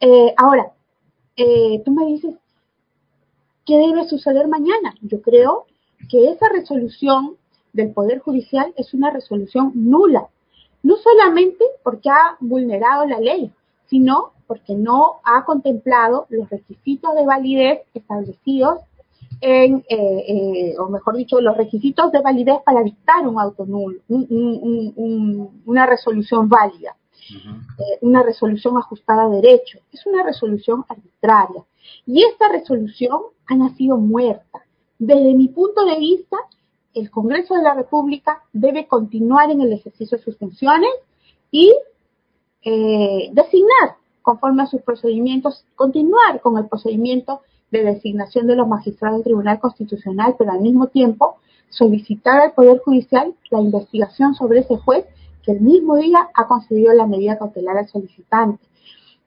Eh, ahora, eh, tú me dices, ¿Qué debe suceder mañana? Yo creo que esa resolución del Poder Judicial es una resolución nula, no solamente porque ha vulnerado la ley, sino porque no ha contemplado los requisitos de validez establecidos en, eh, eh, o mejor dicho, los requisitos de validez para dictar un auto nulo, una resolución válida, eh, una resolución ajustada a derecho. Es una resolución arbitraria. Y esta resolución ha nacido muerta. Desde mi punto de vista, el Congreso de la República debe continuar en el ejercicio de sus funciones y eh, designar conforme a sus procedimientos, continuar con el procedimiento de designación de los magistrados del Tribunal Constitucional, pero al mismo tiempo solicitar al Poder Judicial la investigación sobre ese juez que el mismo día ha concedido la medida cautelar al solicitante.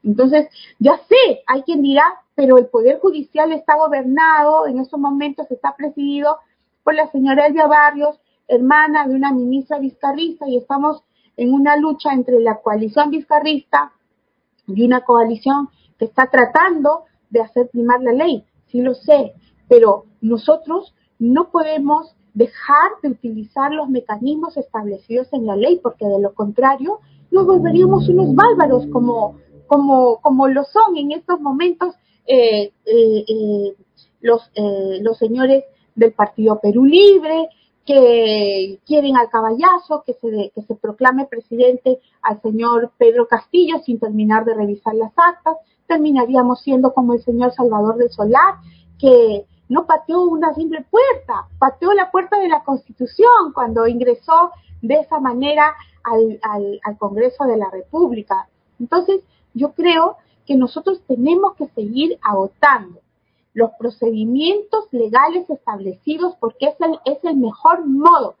Entonces, ya sé, hay quien dirá, pero el Poder Judicial está gobernado, en estos momentos está presidido por la señora Elvia Barrios, hermana de una ministra vizcarrista, y estamos en una lucha entre la coalición vizcarrista y una coalición que está tratando de hacer primar la ley. Sí lo sé, Pero nosotros no podemos dejar de utilizar los mecanismos establecidos en la ley, porque de lo contrario nos volveríamos unos bárbaros como, como, como lo son en estos momentos eh, eh, eh, los, los señores del Partido Perú Libre, que quieren al caballazo, que se, que se proclame presidente al señor Pedro Castillo sin terminar de revisar las actas, terminaríamos siendo como el señor Salvador del Solar, que no pateó una simple puerta, pateó la puerta de la Constitución cuando ingresó de esa manera al, al, Congreso de la República. Entonces, yo creo que nosotros tenemos que seguir agotando los procedimientos legales establecidos porque es el, es el mejor modo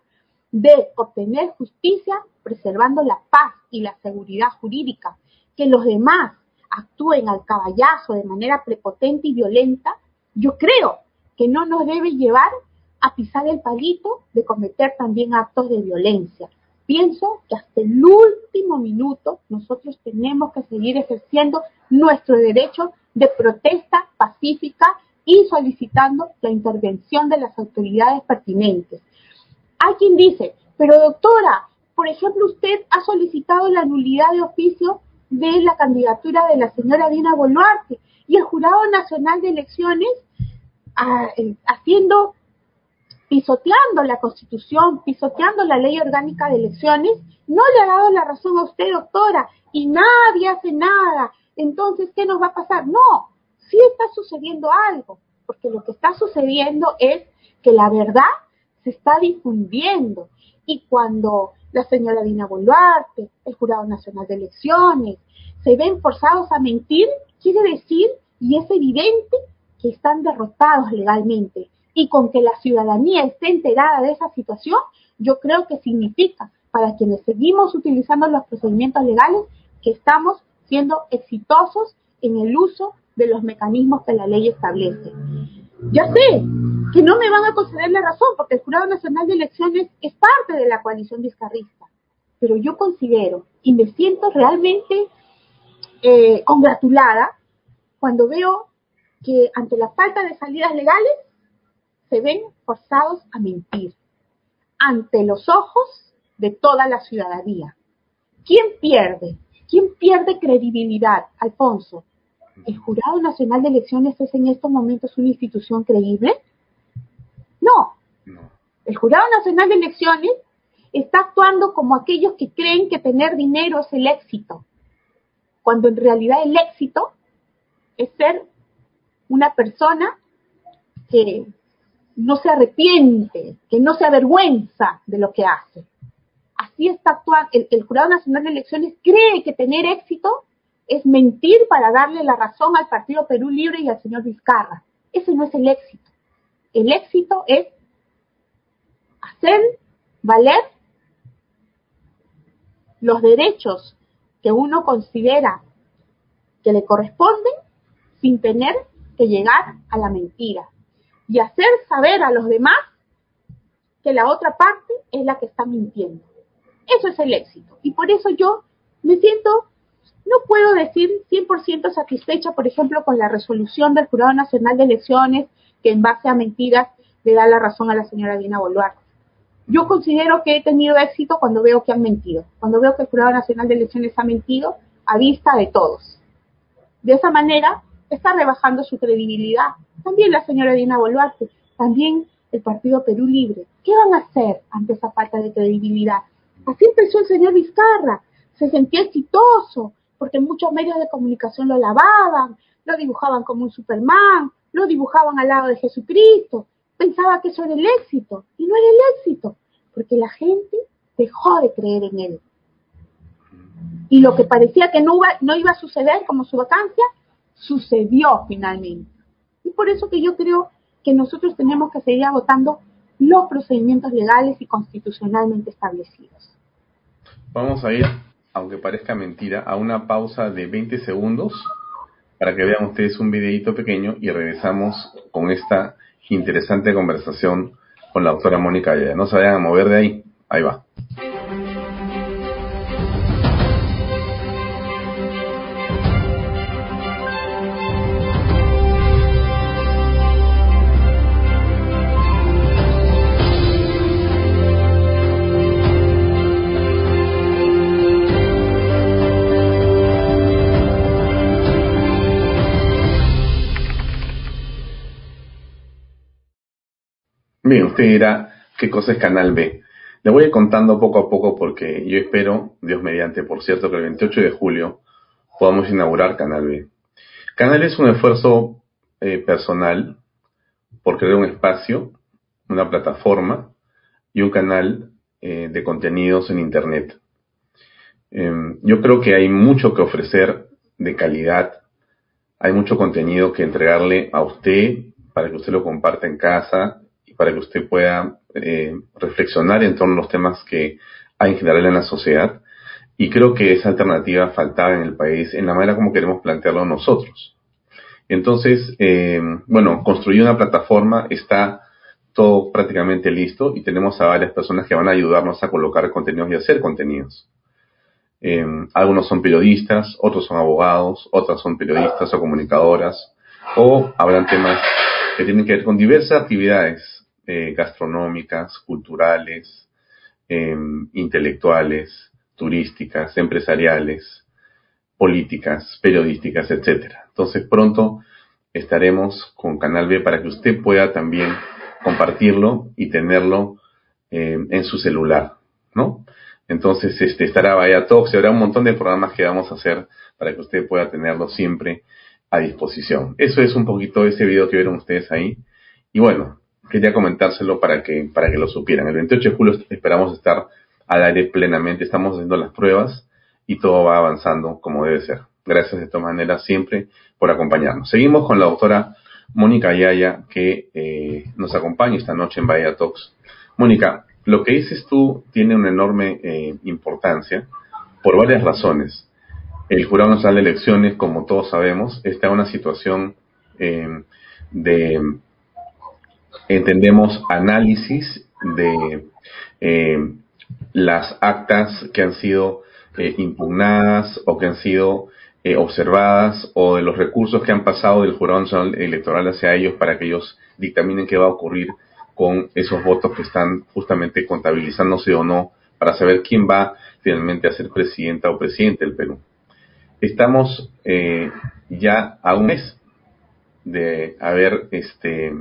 de obtener justicia preservando la paz y la seguridad jurídica. Que los demás actúen al caballazo de manera prepotente y violenta, yo creo que no nos debe llevar a pisar el palito de cometer también actos de violencia. Pienso que hasta el último minuto nosotros tenemos que seguir ejerciendo nuestro derecho de protesta pacífica y solicitando la intervención de las autoridades pertinentes. Hay quien dice, pero doctora, por ejemplo, usted ha solicitado la nulidad de oficio de la candidatura de la señora Dina Boluarte y el Jurado Nacional de Elecciones haciendo, pisoteando la Constitución, pisoteando la ley orgánica de elecciones, no le ha dado la razón a usted, doctora, y nadie hace nada. Entonces, ¿qué nos va a pasar? No, sí está sucediendo algo, porque lo que está sucediendo es que la verdad se está difundiendo. Y cuando la señora Dina Boluarte, el Jurado Nacional de Elecciones, se ven forzados a mentir, quiere decir, y es evidente, que están derrotados legalmente y con que la ciudadanía esté enterada de esa situación, yo creo que significa para quienes seguimos utilizando los procedimientos legales que estamos siendo exitosos en el uso de los mecanismos que la ley establece. Ya sé que no me van a conceder la razón porque el Jurado Nacional de Elecciones es parte de la coalición vizcarrista, pero yo considero y me siento realmente eh, congratulada cuando veo que ante la falta de salidas legales se ven forzados a mentir ante los ojos de toda la ciudadanía. ¿Quién pierde? ¿Quién pierde credibilidad, Alfonso? ¿El Jurado Nacional de Elecciones es en estos momentos una institución creíble? No. El Jurado Nacional de Elecciones está actuando como aquellos que creen que tener dinero es el éxito, cuando en realidad el éxito es ser una persona que no se arrepiente, que no se avergüenza de lo que hace. Así está actuando. El, Jurado Nacional de Elecciones cree que tener éxito es mentir para darle la razón al Partido Perú Libre y al señor Vizcarra. Ese no es el éxito. El éxito es hacer valer los derechos que uno considera que le corresponden sin tener llegar a la mentira y hacer saber a los demás que la otra parte es la que está mintiendo. Eso es el éxito. Y por eso yo me siento, no puedo decir 100% satisfecha, por ejemplo, con la resolución del Jurado Nacional de Elecciones, que en base a mentiras le da la razón a la señora Dina Boluarte. Yo considero que he tenido éxito cuando veo que han mentido, cuando veo que el Jurado Nacional de Elecciones ha mentido a vista de todos. De esa manera, está rebajando su credibilidad. También la señora Dina Boluarte, también el Partido Perú Libre. ¿Qué van a hacer ante esa falta de credibilidad? Así empezó el señor Vizcarra. Se sentía exitoso porque muchos medios de comunicación lo lavaban, lo dibujaban como un Superman, lo dibujaban al lado de Jesucristo. Pensaba que eso era el éxito. Y no era el éxito, porque la gente dejó de creer en él. Y lo que parecía que no iba, no iba a suceder como su vacancia, sucedió finalmente. Y por eso que yo creo que nosotros tenemos que seguir agotando los procedimientos legales y constitucionalmente establecidos. Vamos a ir, aunque parezca mentira, a una pausa de 20 segundos para que vean ustedes un videito pequeño y regresamos con esta interesante conversación con la doctora Mónica Ya No se vayan a mover de ahí. Ahí va. Bien, usted dirá, ¿qué cosa es Canal B? Le voy contando poco a poco porque yo espero, Dios mediante, por cierto, que el 28 de julio podamos inaugurar Canal B. Canal es un esfuerzo eh, personal por crear un espacio, una plataforma y un canal eh, de contenidos en Internet. Em, yo creo que hay mucho que ofrecer de calidad, hay mucho contenido que entregarle a usted para que usted lo comparta en casa para que usted pueda eh, reflexionar en torno a los temas que hay en general en la sociedad. Y creo que esa alternativa faltaba en el país en la manera como queremos plantearlo nosotros. Entonces, eh, bueno, construir una plataforma está todo prácticamente listo y tenemos a varias personas que van a ayudarnos a colocar contenidos y hacer contenidos. Eh, algunos son periodistas, otros son abogados, otras son periodistas o comunicadoras, o hablan temas que tienen que ver con diversas actividades eh, gastronómicas, culturales, eh, intelectuales, turísticas, empresariales, políticas, periodísticas, etcétera. Entonces pronto estaremos con Canal B para que usted pueda también compartirlo y tenerlo en su celular, ¿no? Entonces, este, estará Vaya Talks y habrá un montón de programas que vamos a hacer para que usted pueda tenerlo siempre a disposición. Eso es un poquito ese video que vieron ustedes ahí. Y bueno, quería comentárselo para que, para que lo supieran. El 28 de julio esperamos estar al aire plenamente. Estamos haciendo las pruebas y todo va avanzando como debe ser. Gracias de todas maneras siempre por acompañarnos. Seguimos con la doctora Mónica Yaya que eh, nos acompaña esta noche en Bahía Talks. Mónica, lo que dices tú tiene una enorme eh, importancia por varias razones. El Jurado Nacional de Elecciones, como todos sabemos, está en una situación eh, de, entendemos, análisis de eh, las actas que han sido impugnadas o que han sido observadas o de los recursos que han pasado del Jurado Electoral hacia ellos para que ellos dictaminen qué va a ocurrir con esos votos que están justamente contabilizándose o no para saber quién va finalmente a ser presidenta o presidente del Perú. Estamos eh, ya a un mes de haber este,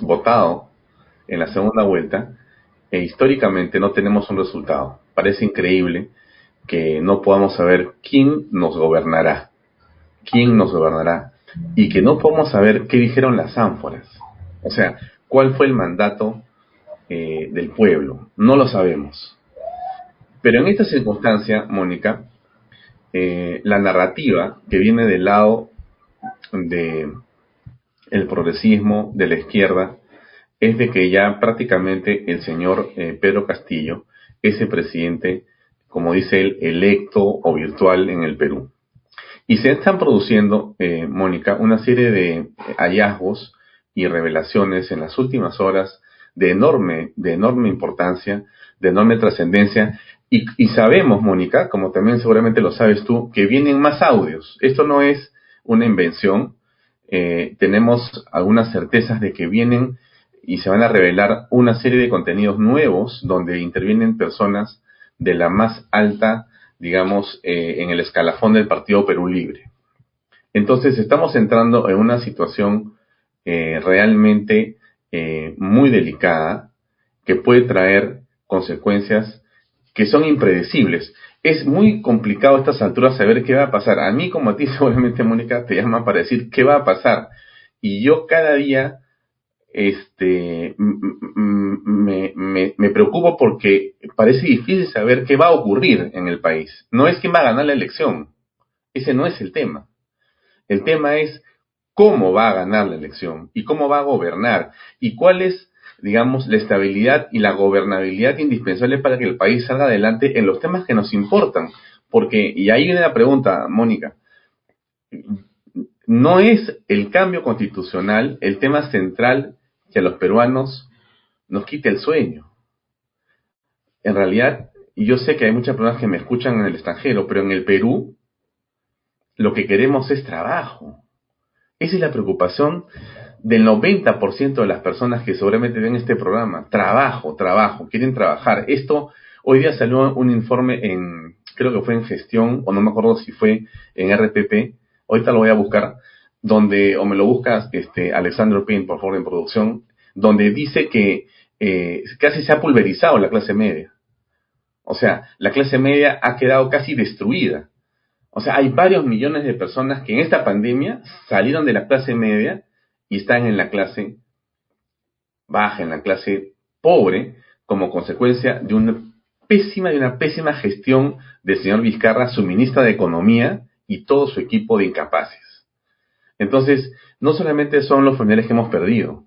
votado en la segunda vuelta e históricamente no tenemos un resultado. Parece increíble que no podamos saber quién nos gobernará, quién nos gobernará y que no podamos saber qué dijeron las ánforas. O sea, cuál fue el mandato eh, del pueblo. No lo sabemos. Pero en esta circunstancia, Mónica, eh, la narrativa que viene del lado de el progresismo, de la izquierda, es de que ya prácticamente el señor eh, Pedro Castillo es el presidente, como dice él, electo o virtual en el Perú. Y se están produciendo, Mónica, una serie de hallazgos y revelaciones en las últimas horas de enorme, de enorme importancia, de enorme trascendencia. Y, sabemos, Mónica, como también seguramente lo sabes tú, que vienen más audios. Esto no es una invención. Eh, tenemos algunas certezas de que vienen y se van a revelar una serie de contenidos nuevos donde intervienen personas de la más alta, digamos, eh, en el escalafón del Partido Perú Libre. Entonces estamos entrando en una situación eh, realmente muy delicada que puede traer consecuencias que son impredecibles. Es muy complicado a estas alturas saber qué va a pasar. A mí como a ti seguramente Mónica te llama para decir qué va a pasar. Y yo cada día este, me, me, me, preocupo porque parece difícil saber qué va a ocurrir en el país. No es quién va a ganar la elección. Ese no es el tema. El tema es cómo va a ganar la elección y cómo va a gobernar y cuál es, digamos, la estabilidad y la gobernabilidad indispensable para que el país salga adelante en los temas que nos importan. Porque, y ahí viene la pregunta, Mónica, no es el cambio constitucional el tema central que a los peruanos nos quite el sueño. En realidad, yo sé que hay muchas personas que me escuchan en el extranjero, pero en el Perú lo que queremos es trabajo. Esa es la preocupación del 90% de las personas que seguramente ven este programa. Trabajo, trabajo, quieren trabajar. Esto, hoy día salió un informe en, creo que fue en gestión, o no me acuerdo si fue en RPP, ahorita lo voy a buscar, donde, o me lo buscas, este, Alexandro Pin, por favor, en producción, donde dice que eh, casi se ha pulverizado la clase media. O sea, la clase media ha quedado casi destruida. O sea, hay varios millones de personas que en esta pandemia salieron de la clase media y están en la clase baja, en la clase pobre, como consecuencia de una pésima, de una pésima gestión del señor Vizcarra, su ministra de Economía y todo su equipo de incapaces. Entonces, no solamente son los familiares que hemos perdido,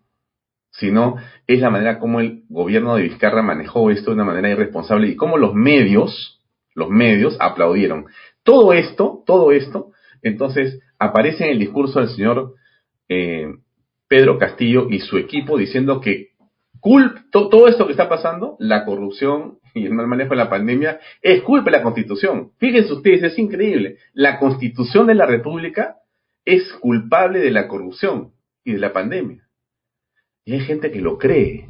sino es la manera como el gobierno de Vizcarra manejó esto de una manera irresponsable y cómo los medios, los medios aplaudieron. Todo esto, todo esto, entonces aparece en el discurso del señor eh, Pedro Castillo y su equipo diciendo que todo esto que está pasando, la corrupción y el mal manejo de la pandemia, es culpa de la Constitución. Fíjense ustedes, es increíble. La Constitución de la República es culpable de la corrupción y de la pandemia. Y hay gente que lo cree.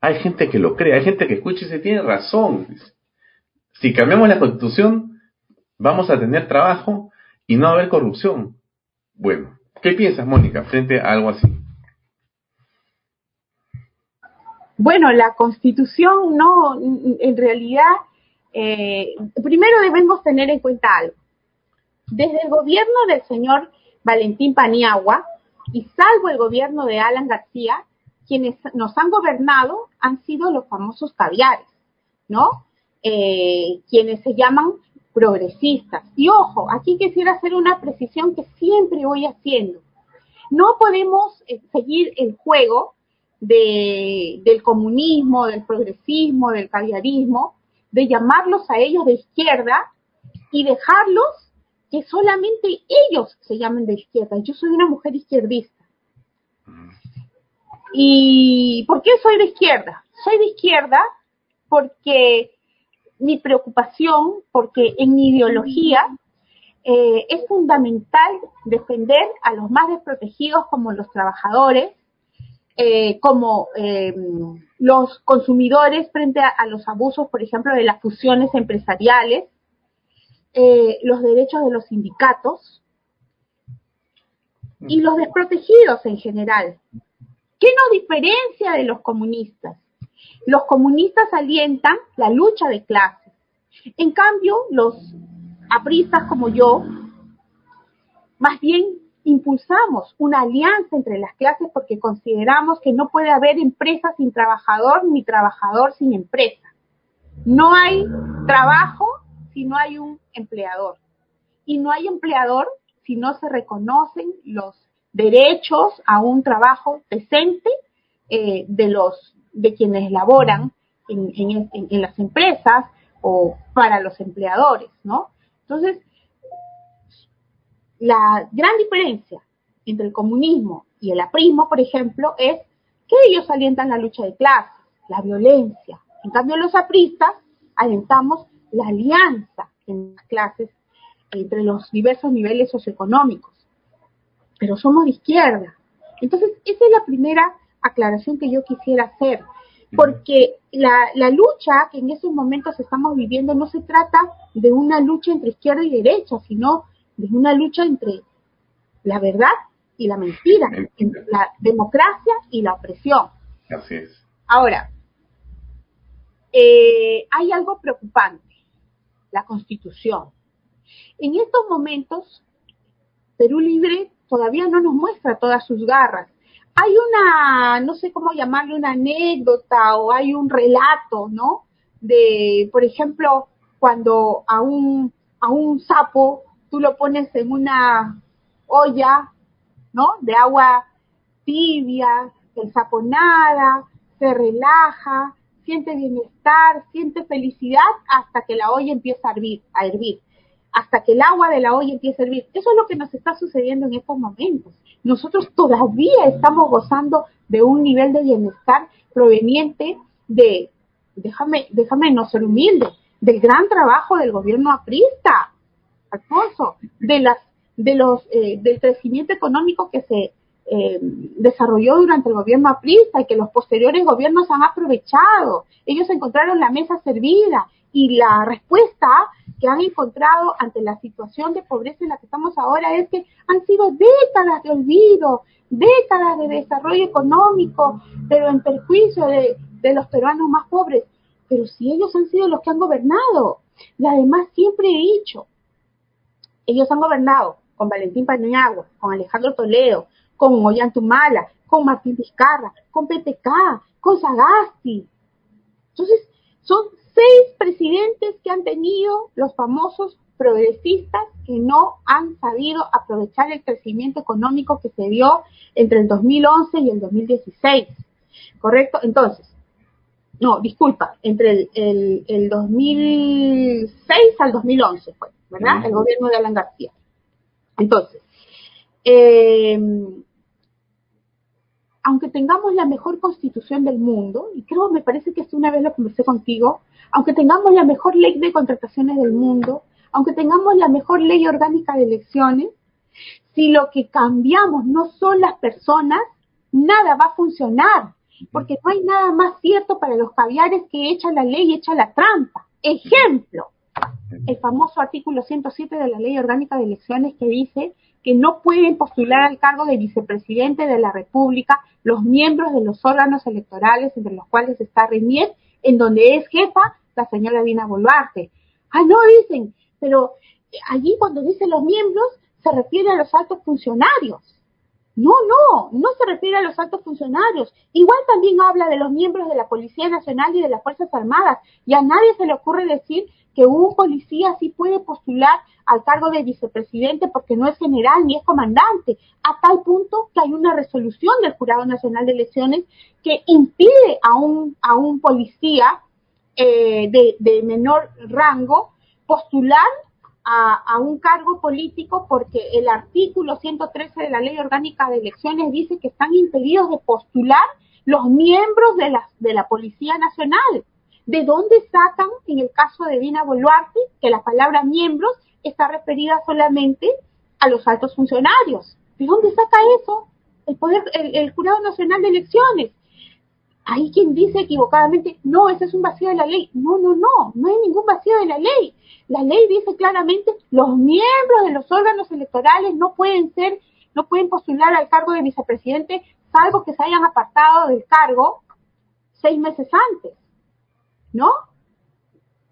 Hay gente que lo cree, hay gente que escucha y se tiene razón. Si cambiamos la constitución, vamos a tener trabajo y no va a haber corrupción. Bueno, ¿qué piensas, Mónica, frente a algo así? Bueno, la constitución no, en realidad, eh, primero debemos tener en cuenta algo. Desde el gobierno del señor Valentín Paniagua, y salvo el gobierno de Alan García, quienes nos han gobernado han sido los famosos caviares, ¿no? Eh, quienes se llaman progresistas. Y ojo, aquí quisiera hacer una precisión que siempre voy haciendo. No podemos eh, seguir el juego de, del comunismo, del progresismo, del caviarismo, de llamarlos a ellos de izquierda y dejarlos que solamente ellos se llamen de izquierda. Yo soy una mujer izquierdista. ¿Y por qué soy de izquierda? Soy de izquierda porque mi preocupación, porque en mi ideología eh, es fundamental defender a los más desprotegidos como los trabajadores, eh, como eh, los consumidores frente a, los abusos, por ejemplo, de las fusiones empresariales, los derechos de los sindicatos y los desprotegidos en general. ¿Qué nos diferencia de los comunistas? Los comunistas alientan la lucha de clases. En cambio, los apristas como yo, más bien impulsamos una alianza entre las clases porque consideramos que no puede haber empresa sin trabajador ni trabajador sin empresa. No hay trabajo si no hay un empleador. Y no hay empleador si no se reconocen los derechos a un trabajo decente eh, de los de quienes laboran en, en, las empresas o para los empleadores, ¿no? Entonces, la gran diferencia entre el comunismo y el aprismo, por ejemplo, es que ellos alientan la lucha de clases, la violencia. En cambio, los apristas alentamos la alianza en las clases entre los diversos niveles socioeconómicos. Pero somos de izquierda. Entonces, esa es la primera aclaración que yo quisiera hacer, porque la, la lucha que en estos momentos estamos viviendo no se trata de una lucha entre izquierda y derecha, sino de una lucha entre la verdad y la mentira, entre la democracia y la opresión. Así es. Ahora, eh, hay algo preocupante la constitución. En estos momentos, Perú Libre todavía no nos muestra todas sus garras. Hay una, no sé cómo llamarle, una anécdota o hay un relato, ¿no? De, por ejemplo, cuando a un, a un sapo tú lo pones en una olla, ¿no? De agua tibia, el sapo nada, se relaja, siente bienestar, siente felicidad hasta que la olla empieza a a hervir, hasta que el agua de la olla empieza a hervir. Eso es lo que nos está sucediendo en estos momentos. Nosotros todavía estamos gozando de un nivel de bienestar proveniente de, déjame, déjame no ser humilde, del gran trabajo del gobierno aprista, Alfonso, de las, de los, eh, del crecimiento económico que se eh, desarrolló durante el gobierno aprista y que los posteriores gobiernos han aprovechado. Ellos encontraron la mesa servida y la respuesta que han encontrado ante la situación de pobreza en la que estamos ahora es que han sido décadas de olvido, décadas de desarrollo económico, pero en perjuicio de, los peruanos más pobres. Pero si ellos han sido los que han gobernado, y además siempre he dicho, ellos han gobernado con Valentín Paniagua, con Alejandro Toledo, con Ollantumala, con Martín Vizcarra, con PPK, con Sagasti. Entonces, son seis presidentes que han tenido los famosos progresistas que no han sabido aprovechar el crecimiento económico que se dio entre el 2011 y el 2016. ¿Correcto? Entonces, no, disculpa, entre el, el, 2006 al 2011 fue, ¿verdad? El gobierno de Alan García. Entonces, eh, aunque tengamos la mejor constitución del mundo, y creo, me parece que esto una vez lo conversé contigo, aunque tengamos la mejor ley de contrataciones del mundo, aunque tengamos la mejor ley orgánica de elecciones, si lo que cambiamos no son las personas, nada va a funcionar, porque no hay nada más cierto para los caviares que echa la ley y echa la trampa. Ejemplo, el famoso artículo 107 de la Ley Orgánica de Elecciones que dice que no pueden postular al cargo de vicepresidente de la República los miembros de los órganos electorales entre los cuales está Renier, en donde es jefa la señora Dina Boluarte. Ah, no, dicen, pero allí cuando dice los miembros se refiere a los altos funcionarios. No, no, no se refiere a los altos funcionarios. Igual también habla de los miembros de la Policía Nacional y de las Fuerzas Armadas. Y a nadie se le ocurre decir que un policía sí puede postular al cargo de vicepresidente porque no es general ni es comandante, a tal punto que hay una resolución del Jurado Nacional de Elecciones que impide a un, a un policía eh, de, de, menor rango postular a, a, un cargo político porque el artículo 113 de la Ley Orgánica de Elecciones dice que están impedidos de postular los miembros de la, de la Policía Nacional. ¿De dónde sacan, en el caso de Dina Boluarte, que la palabra miembros está referida solamente a los altos funcionarios? ¿De dónde saca eso? El poder, el, Jurado Nacional de Elecciones. Hay quien dice equivocadamente, no, ese es un vacío de la ley. No, no, no, no hay ningún vacío de la ley. La ley dice claramente, los miembros de los órganos electorales no pueden ser, no pueden postular al cargo de vicepresidente, salvo que se hayan apartado del cargo seis meses antes. ¿no?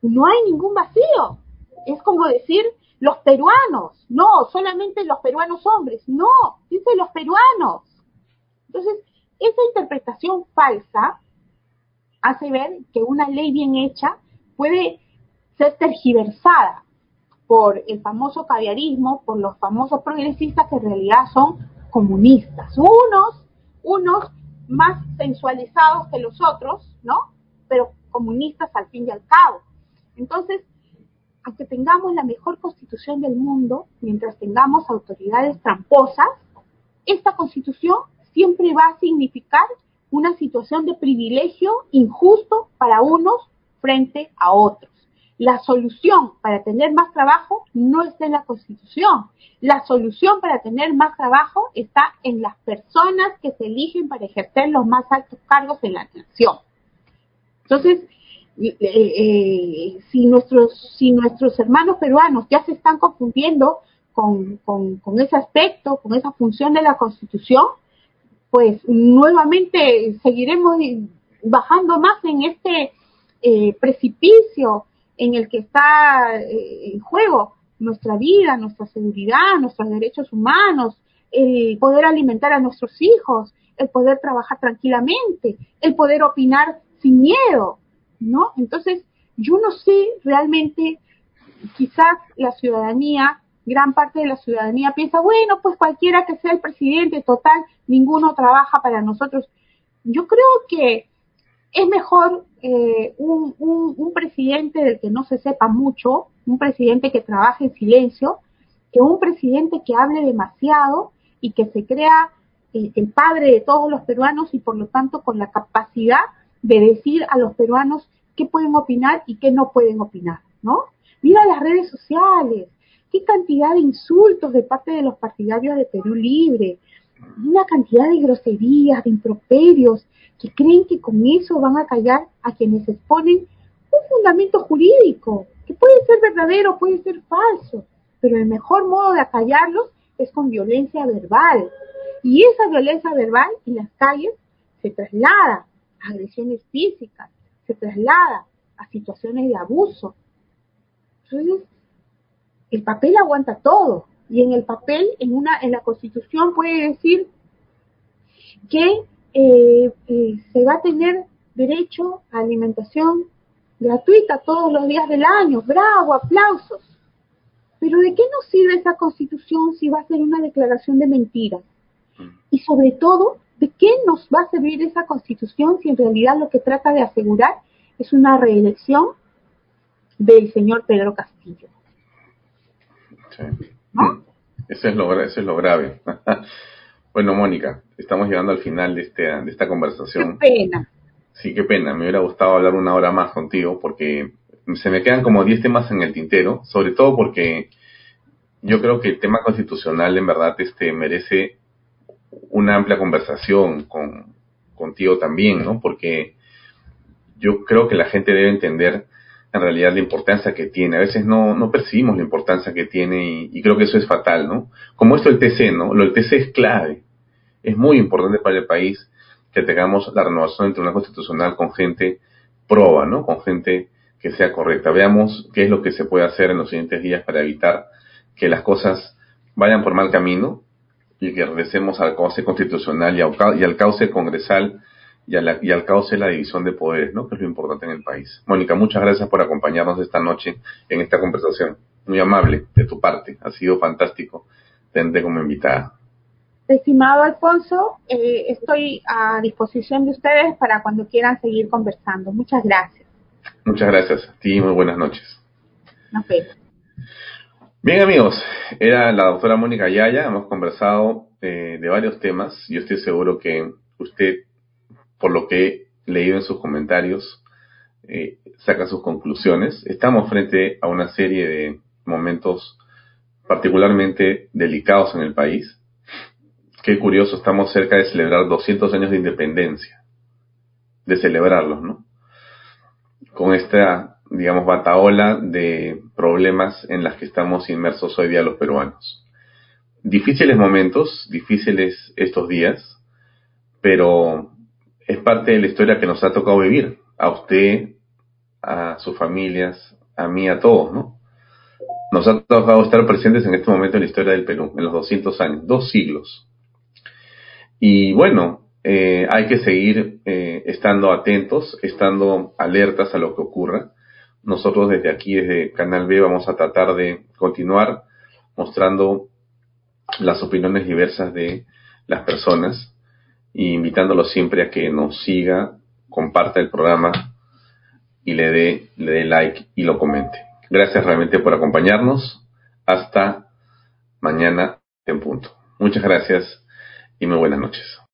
No hay ningún vacío. Es como decir los peruanos, no, solamente los peruanos hombres, no, dice los peruanos. Entonces, esa interpretación falsa hace ver que una ley bien hecha puede ser tergiversada por el famoso caviarismo, por los famosos progresistas que en realidad son comunistas. Unos, unos más sensualizados que los otros, ¿no? Pero comunistas al fin y al cabo. Entonces, aunque tengamos la mejor constitución del mundo, mientras tengamos autoridades tramposas, esta constitución siempre va a significar una situación de privilegio injusto para unos frente a otros. La solución para tener más trabajo no está en la constitución. La solución para tener más trabajo está en las personas que se eligen para ejercer los más altos cargos en la nación. Entonces, eh, eh, si nuestros si nuestros hermanos peruanos ya se están confundiendo con, con, ese aspecto, con esa función de la Constitución, pues nuevamente seguiremos bajando más en este eh, precipicio en el que está en juego nuestra vida, nuestra seguridad, nuestros derechos humanos, el poder alimentar a nuestros hijos, el poder trabajar tranquilamente, el poder opinar sin miedo, ¿no? Entonces, yo no sé realmente, quizás la ciudadanía, gran parte de la ciudadanía piensa, bueno, pues cualquiera que sea el presidente, total, ninguno trabaja para nosotros. Yo creo que es mejor eh, un, un, presidente del que no se sepa mucho, un presidente que trabaje en silencio, que un presidente que hable demasiado y que se crea el, el padre de todos los peruanos y por lo tanto con la capacidad de decir a los peruanos qué pueden opinar y qué no pueden opinar, ¿no? Mira las redes sociales, qué cantidad de insultos de parte de los partidarios de Perú Libre, una cantidad de groserías, de improperios, que creen que con eso van a callar a quienes exponen un fundamento jurídico, que puede ser verdadero, puede ser falso, pero el mejor modo de acallarlos es con violencia verbal. Y esa violencia verbal en las calles se traslada a agresiones físicas, se traslada a situaciones de abuso. Entonces, el papel aguanta todo. Y en el papel, en una, en la Constitución puede decir que eh, eh, se va a tener derecho a alimentación gratuita todos los días del año. Bravo, aplausos. Pero ¿de qué nos sirve esa constitución si va a ser una declaración de mentiras? Mm. Y sobre todo, ¿de qué nos va a servir esa constitución si en realidad lo que trata de asegurar es una reelección del señor Pedro Castillo? Sí. Eso, es lo, eso es lo grave. bueno, Mónica, estamos llegando al final de, este, de esta conversación. Qué pena. Sí, qué pena. Me hubiera gustado hablar una hora más contigo porque se me quedan como 10 temas en el tintero, sobre todo porque yo creo que el tema constitucional en verdad este merece una amplia conversación con contigo también, ¿no? Porque yo creo que la gente debe entender en realidad la importancia que tiene. A veces no, no percibimos la importancia que tiene y, creo que eso es fatal, ¿no? Como esto del TC, ¿no? Lo del TC es clave. Es muy importante para el país que tengamos la renovación del Tribunal Constitucional con gente proba, ¿no? Con gente que sea correcta. Veamos qué es lo que se puede hacer en los siguientes días para evitar que las cosas vayan por mal camino y que regresemos al cauce constitucional y al, cauce congresal y, y al cauce de la división de poderes, ¿no? Que es lo importante en el país. Mónica, muchas gracias por acompañarnos esta noche en esta conversación. Muy amable de tu parte. Ha sido fantástico tenerte como invitada. Estimado Alfonso, eh, estoy a disposición de ustedes para cuando quieran seguir conversando. Muchas gracias. Muchas gracias a ti muy buenas noches. Nos vemos. Bien amigos, era la doctora Mónica Yaya, hemos conversado eh, de varios temas. Yo estoy seguro que usted, por lo que he leído en sus comentarios, eh, saca sus conclusiones. Estamos frente a una serie de momentos particularmente delicados en el país Qué curioso, estamos cerca de celebrar 200 años de independencia, de celebrarlos, ¿no? Con esta, digamos, bataola de problemas en las que estamos inmersos hoy día los peruanos. Difíciles momentos, difíciles estos días, pero es parte de la historia que nos ha tocado vivir, a usted, a sus familias, a mí, a todos, ¿no? Nos ha tocado estar presentes en este momento en la historia del Perú, en los 200 años, dos siglos. Y bueno, eh, hay que seguir eh, estando atentos, estando alertas a lo que ocurra. Nosotros desde aquí, desde Canal B, vamos a tratar de continuar mostrando las opiniones diversas de las personas e invitándolos siempre a que nos siga, comparta el programa y le dé, le dé like y lo comente. Gracias realmente por acompañarnos. Hasta mañana en punto. Muchas gracias y muy buenas noches.